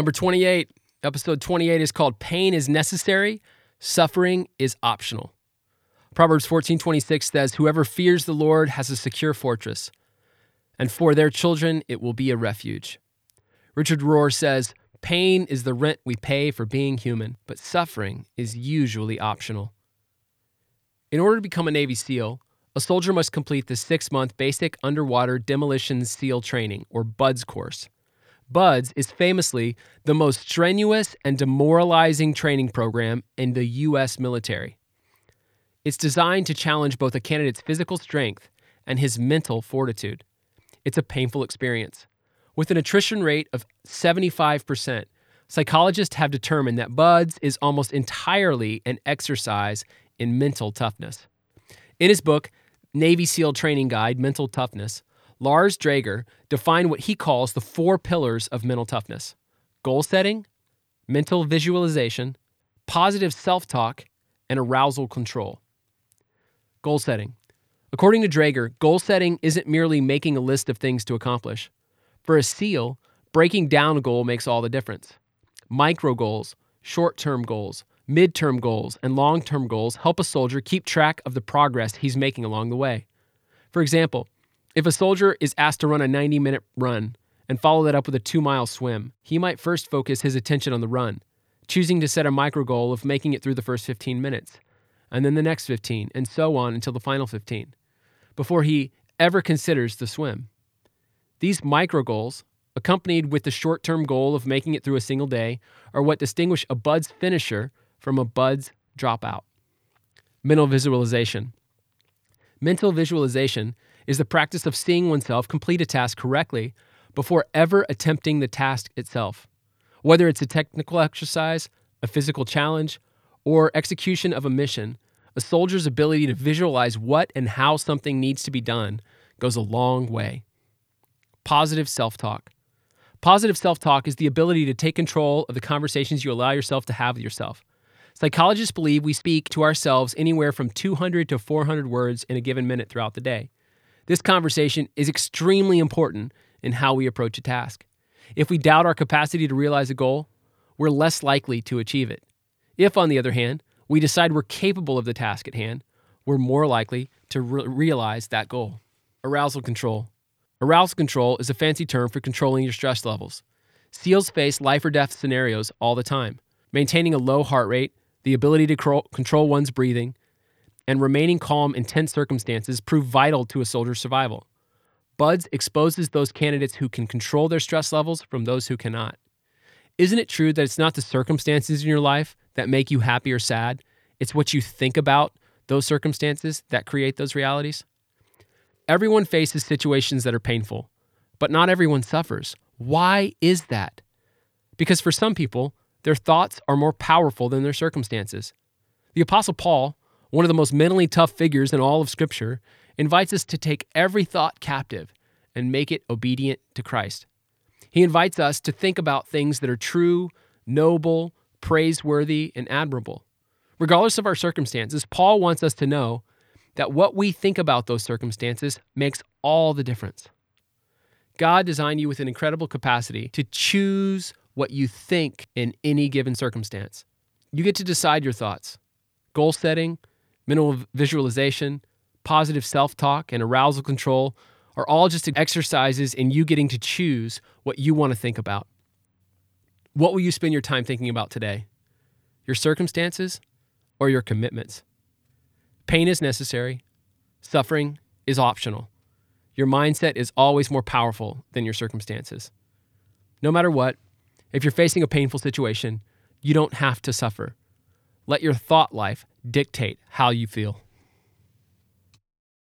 Number 28, episode 28 is called Pain is Necessary, Suffering is Optional. Proverbs 14:26 says, "Whoever fears the Lord has a secure fortress, and for their children it will be a refuge." Richard Rohr says, "Pain is the rent we pay for being human, but suffering is usually optional." In order to become a Navy SEAL, a soldier must complete the 6-month basic underwater demolition SEAL training or BUDS course. BUDS is famously the most strenuous and demoralizing training program in the US military. It's designed to challenge both a candidate's physical strength and his mental fortitude. It's a painful experience. With an attrition rate of 75%, psychologists have determined that BUDS is almost entirely an exercise in mental toughness. In his book, Navy SEAL Training Guide Mental Toughness, Lars Draeger defined what he calls the four pillars of mental toughness goal setting, mental visualization, positive self talk, and arousal control. Goal setting. According to Draeger, goal setting isn't merely making a list of things to accomplish. For a SEAL, breaking down a goal makes all the difference. Micro goals, short term goals, mid term goals, and long term goals help a soldier keep track of the progress he's making along the way. For example, if a soldier is asked to run a 90 minute run and follow that up with a two mile swim, he might first focus his attention on the run, choosing to set a micro goal of making it through the first 15 minutes and then the next 15, and so on until the final 15, before he ever considers the swim. These micro goals, accompanied with the short term goal of making it through a single day, are what distinguish a BUDS finisher from a BUDS dropout. Mental visualization. Mental visualization is the practice of seeing oneself complete a task correctly before ever attempting the task itself. Whether it's a technical exercise, a physical challenge, or execution of a mission, a soldier's ability to visualize what and how something needs to be done goes a long way. Positive self talk. Positive self talk is the ability to take control of the conversations you allow yourself to have with yourself. Psychologists believe we speak to ourselves anywhere from 200 to 400 words in a given minute throughout the day. This conversation is extremely important in how we approach a task. If we doubt our capacity to realize a goal, we're less likely to achieve it. If, on the other hand, we decide we're capable of the task at hand, we're more likely to re- realize that goal. Arousal control. Arousal control is a fancy term for controlling your stress levels. SEALs face life or death scenarios all the time. Maintaining a low heart rate, the ability to control one's breathing, and remaining calm in tense circumstances prove vital to a soldier's survival. BUDS exposes those candidates who can control their stress levels from those who cannot. Isn't it true that it's not the circumstances in your life that make you happy or sad? It's what you think about those circumstances that create those realities? Everyone faces situations that are painful, but not everyone suffers. Why is that? Because for some people, their thoughts are more powerful than their circumstances. The Apostle Paul, one of the most mentally tough figures in all of Scripture, invites us to take every thought captive and make it obedient to Christ. He invites us to think about things that are true, noble, praiseworthy, and admirable. Regardless of our circumstances, Paul wants us to know that what we think about those circumstances makes all the difference. God designed you with an incredible capacity to choose what you think in any given circumstance. You get to decide your thoughts. Goal setting, mental visualization, positive self talk, and arousal control are all just exercises in you getting to choose what you want to think about. What will you spend your time thinking about today? Your circumstances or your commitments? Pain is necessary, suffering is optional. Your mindset is always more powerful than your circumstances. No matter what, if you're facing a painful situation, you don't have to suffer. Let your thought life dictate how you feel.